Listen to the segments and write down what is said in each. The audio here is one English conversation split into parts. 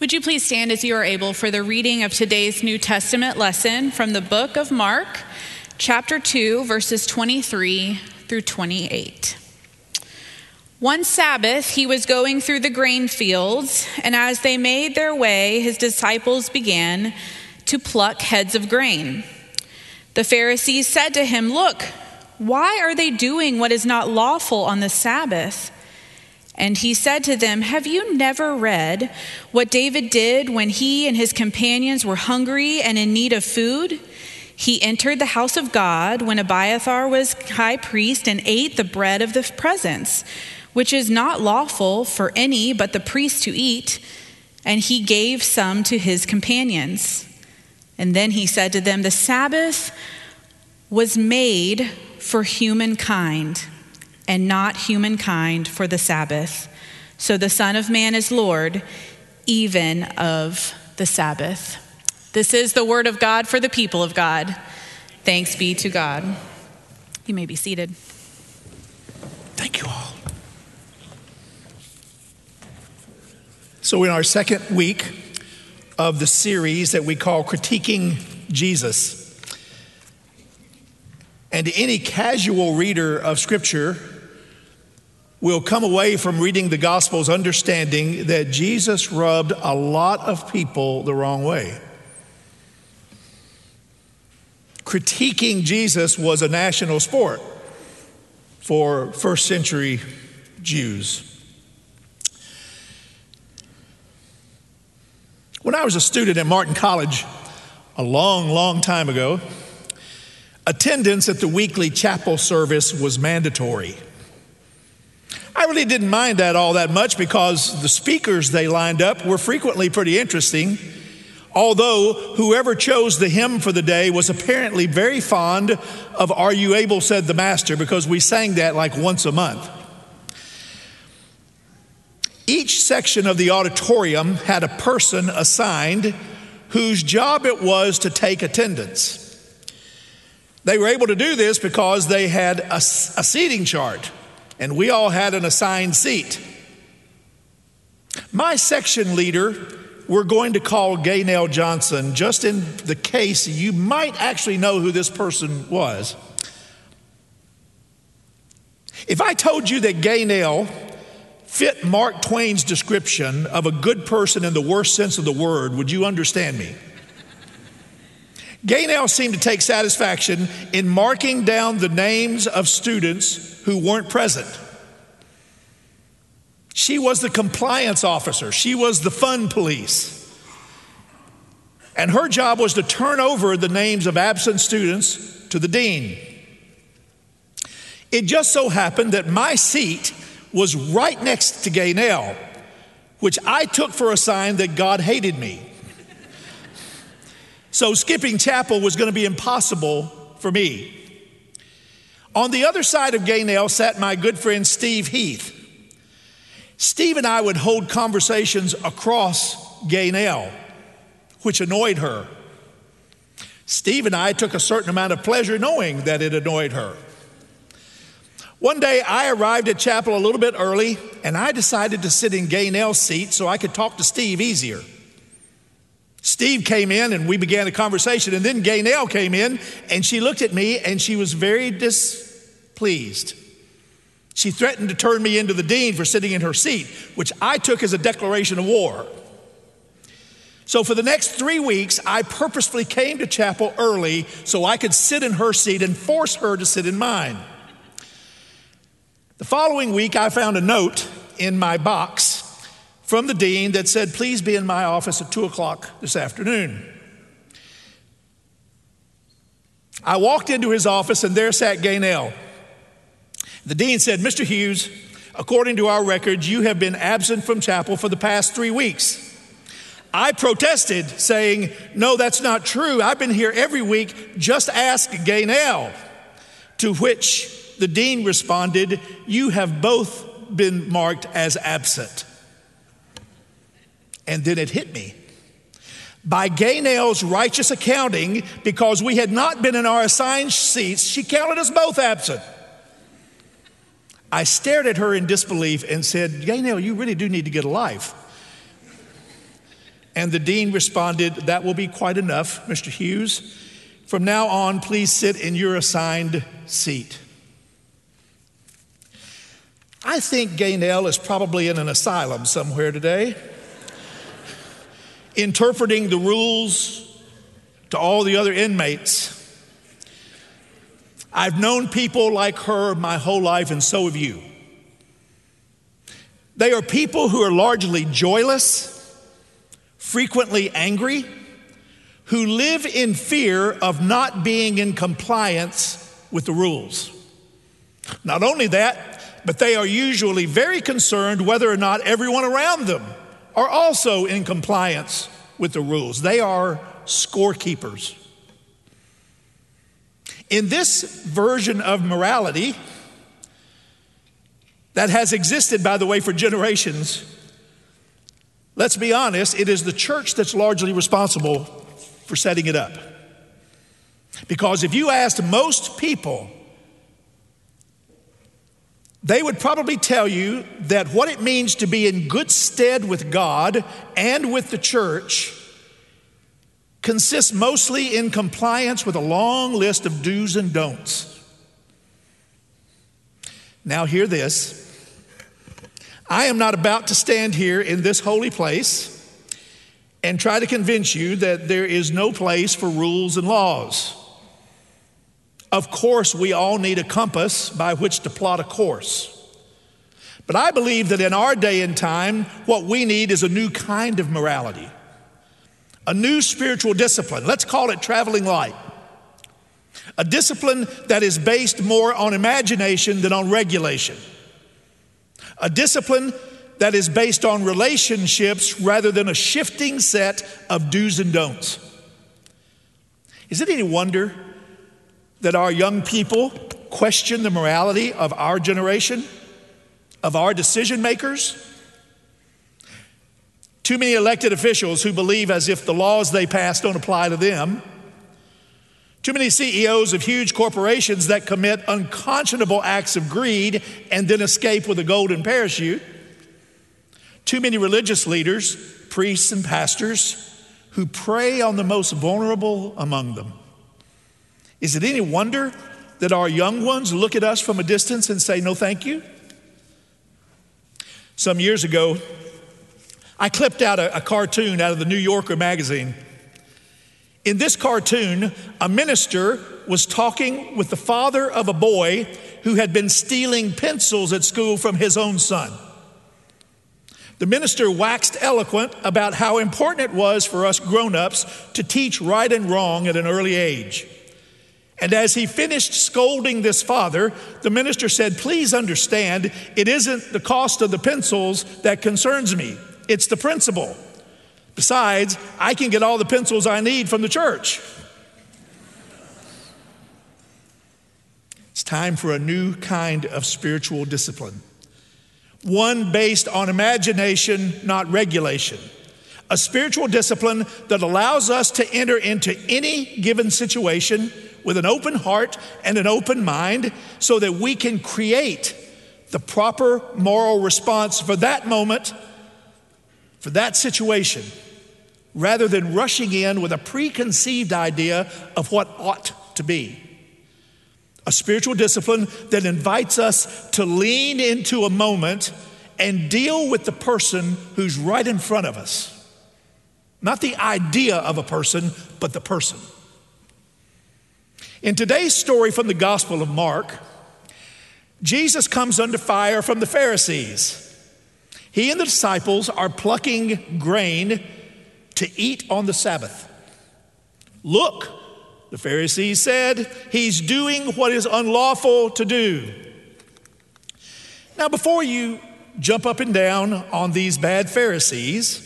Would you please stand as you are able for the reading of today's New Testament lesson from the book of Mark, chapter 2, verses 23 through 28. One Sabbath, he was going through the grain fields, and as they made their way, his disciples began to pluck heads of grain. The Pharisees said to him, Look, why are they doing what is not lawful on the Sabbath? And he said to them, Have you never read what David did when he and his companions were hungry and in need of food? He entered the house of God when Abiathar was high priest and ate the bread of the presence, which is not lawful for any but the priest to eat, and he gave some to his companions. And then he said to them, The Sabbath was made for humankind and not humankind for the Sabbath. So the Son of Man is Lord, even of the Sabbath. This is the word of God for the people of God. Thanks be to God. You may be seated. Thank you all. So, in our second week of the series that we call Critiquing Jesus, and any casual reader of Scripture will come away from reading the Gospels understanding that Jesus rubbed a lot of people the wrong way. Critiquing Jesus was a national sport for first century Jews. When I was a student at Martin College a long, long time ago, attendance at the weekly chapel service was mandatory. Really didn't mind that all that much because the speakers they lined up were frequently pretty interesting. Although whoever chose the hymn for the day was apparently very fond of Are You Able, said the Master, because we sang that like once a month. Each section of the auditorium had a person assigned whose job it was to take attendance. They were able to do this because they had a, a seating chart and we all had an assigned seat. My section leader, we're going to call Gaynell Johnson, just in the case you might actually know who this person was. If I told you that Gaynell fit Mark Twain's description of a good person in the worst sense of the word, would you understand me? Gaynell seemed to take satisfaction in marking down the names of students who weren't present. She was the compliance officer, she was the fun police. And her job was to turn over the names of absent students to the dean. It just so happened that my seat was right next to Gaynell, which I took for a sign that God hated me. So skipping chapel was going to be impossible for me. On the other side of Gaynell sat my good friend Steve Heath. Steve and I would hold conversations across Gaynell, which annoyed her. Steve and I took a certain amount of pleasure knowing that it annoyed her. One day I arrived at chapel a little bit early and I decided to sit in Gaynell's seat so I could talk to Steve easier. Steve came in and we began a conversation, and then Gaynell came in and she looked at me and she was very displeased. She threatened to turn me into the dean for sitting in her seat, which I took as a declaration of war. So, for the next three weeks, I purposefully came to chapel early so I could sit in her seat and force her to sit in mine. The following week, I found a note in my box from the dean that said, Please be in my office at 2 o'clock this afternoon. I walked into his office and there sat Gaynell. The dean said, Mr. Hughes, according to our records, you have been absent from chapel for the past three weeks. I protested, saying, No, that's not true. I've been here every week. Just ask Gaynell. To which the dean responded, You have both been marked as absent. And then it hit me. By Gaynell's righteous accounting, because we had not been in our assigned seats, she counted us both absent. I stared at her in disbelief and said, Gaynell, you really do need to get a life. And the dean responded, That will be quite enough, Mr. Hughes. From now on, please sit in your assigned seat. I think Gaynell is probably in an asylum somewhere today, interpreting the rules to all the other inmates. I've known people like her my whole life, and so have you. They are people who are largely joyless, frequently angry, who live in fear of not being in compliance with the rules. Not only that, but they are usually very concerned whether or not everyone around them are also in compliance with the rules. They are scorekeepers. In this version of morality that has existed, by the way, for generations, let's be honest, it is the church that's largely responsible for setting it up. Because if you asked most people, they would probably tell you that what it means to be in good stead with God and with the church consists mostly in compliance with a long list of do's and don'ts. Now, hear this. I am not about to stand here in this holy place and try to convince you that there is no place for rules and laws. Of course, we all need a compass by which to plot a course. But I believe that in our day and time, what we need is a new kind of morality a new spiritual discipline. Let's call it traveling light. A discipline that is based more on imagination than on regulation. A discipline that is based on relationships rather than a shifting set of do's and don'ts. Is it any wonder that our young people question the morality of our generation, of our decision makers? Too many elected officials who believe as if the laws they pass don't apply to them. Too many CEOs of huge corporations that commit unconscionable acts of greed and then escape with a golden parachute. Too many religious leaders, priests, and pastors who prey on the most vulnerable among them. Is it any wonder that our young ones look at us from a distance and say, No, thank you? Some years ago, I clipped out a, a cartoon out of the New Yorker magazine. In this cartoon, a minister was talking with the father of a boy who had been stealing pencils at school from his own son. The minister waxed eloquent about how important it was for us grown ups to teach right and wrong at an early age. And as he finished scolding this father, the minister said, Please understand, it isn't the cost of the pencils that concerns me. It's the principle. Besides, I can get all the pencils I need from the church. It's time for a new kind of spiritual discipline. One based on imagination, not regulation. A spiritual discipline that allows us to enter into any given situation with an open heart and an open mind so that we can create the proper moral response for that moment for that situation rather than rushing in with a preconceived idea of what ought to be. A spiritual discipline that invites us to lean into a moment and deal with the person who's right in front of us. Not the idea of a person, but the person. In today's story from the Gospel of Mark, Jesus comes under fire from the Pharisees. He and the disciples are plucking grain to eat on the Sabbath. Look, the Pharisees said, he's doing what is unlawful to do. Now, before you jump up and down on these bad Pharisees,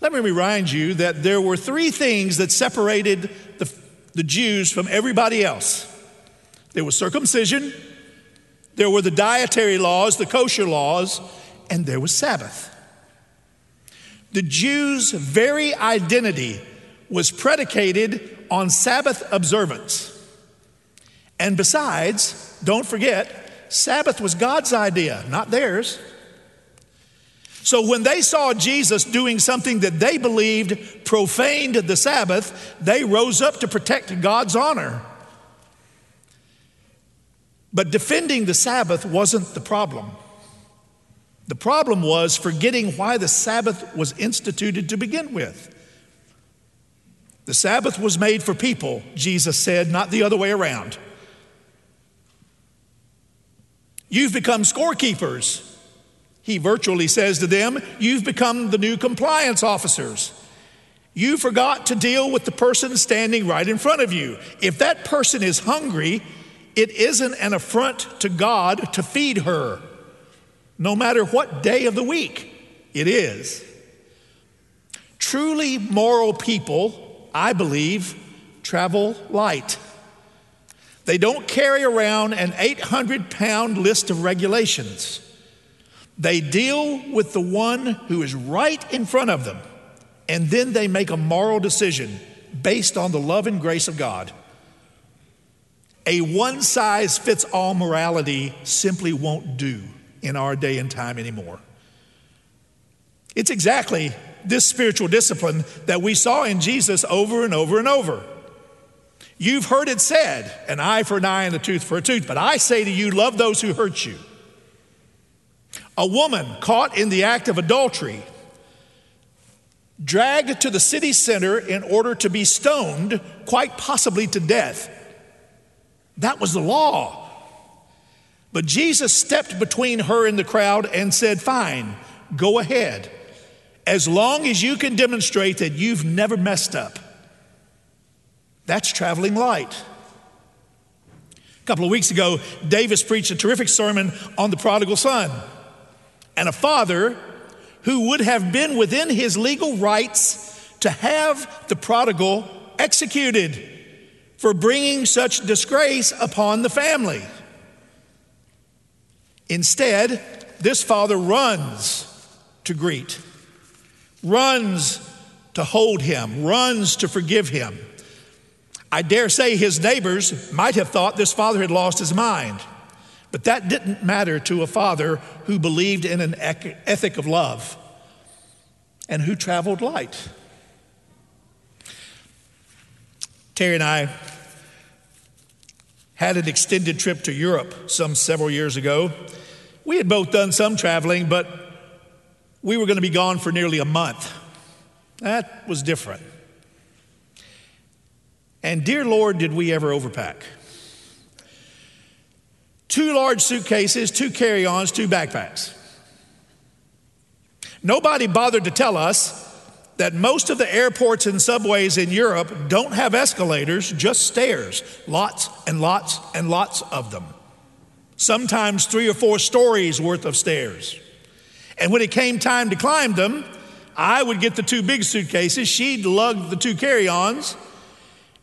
let me remind you that there were three things that separated the Jews from everybody else there was circumcision, there were the dietary laws, the kosher laws, and there was Sabbath. The Jews' very identity was predicated on Sabbath observance. And besides, don't forget, Sabbath was God's idea, not theirs. So when they saw Jesus doing something that they believed profaned the Sabbath, they rose up to protect God's honor. But defending the Sabbath wasn't the problem. The problem was forgetting why the Sabbath was instituted to begin with. The Sabbath was made for people, Jesus said, not the other way around. You've become scorekeepers. He virtually says to them, You've become the new compliance officers. You forgot to deal with the person standing right in front of you. If that person is hungry, it isn't an affront to God to feed her, no matter what day of the week it is. Truly moral people, I believe, travel light. They don't carry around an 800 pound list of regulations. They deal with the one who is right in front of them, and then they make a moral decision based on the love and grace of God. A one size fits all morality simply won't do in our day and time anymore. It's exactly this spiritual discipline that we saw in Jesus over and over and over. You've heard it said, an eye for an eye and a tooth for a tooth, but I say to you, love those who hurt you. A woman caught in the act of adultery, dragged to the city center in order to be stoned, quite possibly to death. That was the law. But Jesus stepped between her and the crowd and said, Fine, go ahead, as long as you can demonstrate that you've never messed up. That's traveling light. A couple of weeks ago, Davis preached a terrific sermon on the prodigal son. And a father who would have been within his legal rights to have the prodigal executed for bringing such disgrace upon the family. Instead, this father runs to greet, runs to hold him, runs to forgive him. I dare say his neighbors might have thought this father had lost his mind. But that didn't matter to a father who believed in an ethic of love and who traveled light. Terry and I had an extended trip to Europe some several years ago. We had both done some traveling, but we were going to be gone for nearly a month. That was different. And dear Lord, did we ever overpack. Two large suitcases, two carry ons, two backpacks. Nobody bothered to tell us that most of the airports and subways in Europe don't have escalators, just stairs. Lots and lots and lots of them. Sometimes three or four stories worth of stairs. And when it came time to climb them, I would get the two big suitcases, she'd lug the two carry ons,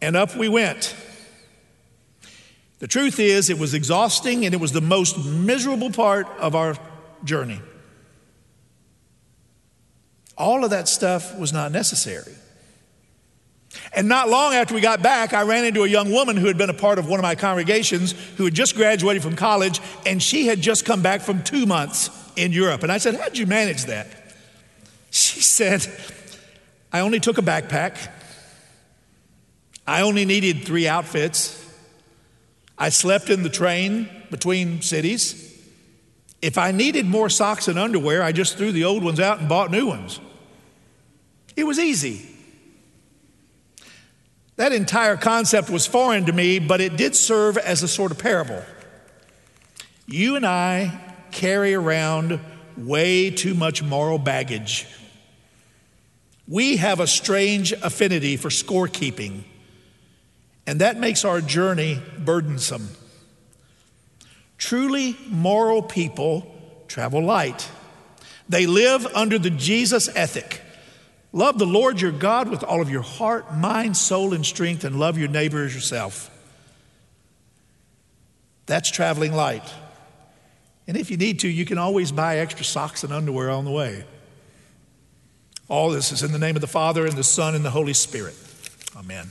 and up we went. The truth is, it was exhausting and it was the most miserable part of our journey. All of that stuff was not necessary. And not long after we got back, I ran into a young woman who had been a part of one of my congregations who had just graduated from college, and she had just come back from two months in Europe. And I said, How'd you manage that? She said, I only took a backpack. I only needed three outfits. I slept in the train between cities. If I needed more socks and underwear, I just threw the old ones out and bought new ones. It was easy. That entire concept was foreign to me, but it did serve as a sort of parable. You and I carry around way too much moral baggage. We have a strange affinity for scorekeeping. And that makes our journey burdensome. Truly moral people travel light. They live under the Jesus ethic. Love the Lord your God with all of your heart, mind, soul, and strength, and love your neighbor as yourself. That's traveling light. And if you need to, you can always buy extra socks and underwear on the way. All this is in the name of the Father, and the Son, and the Holy Spirit. Amen.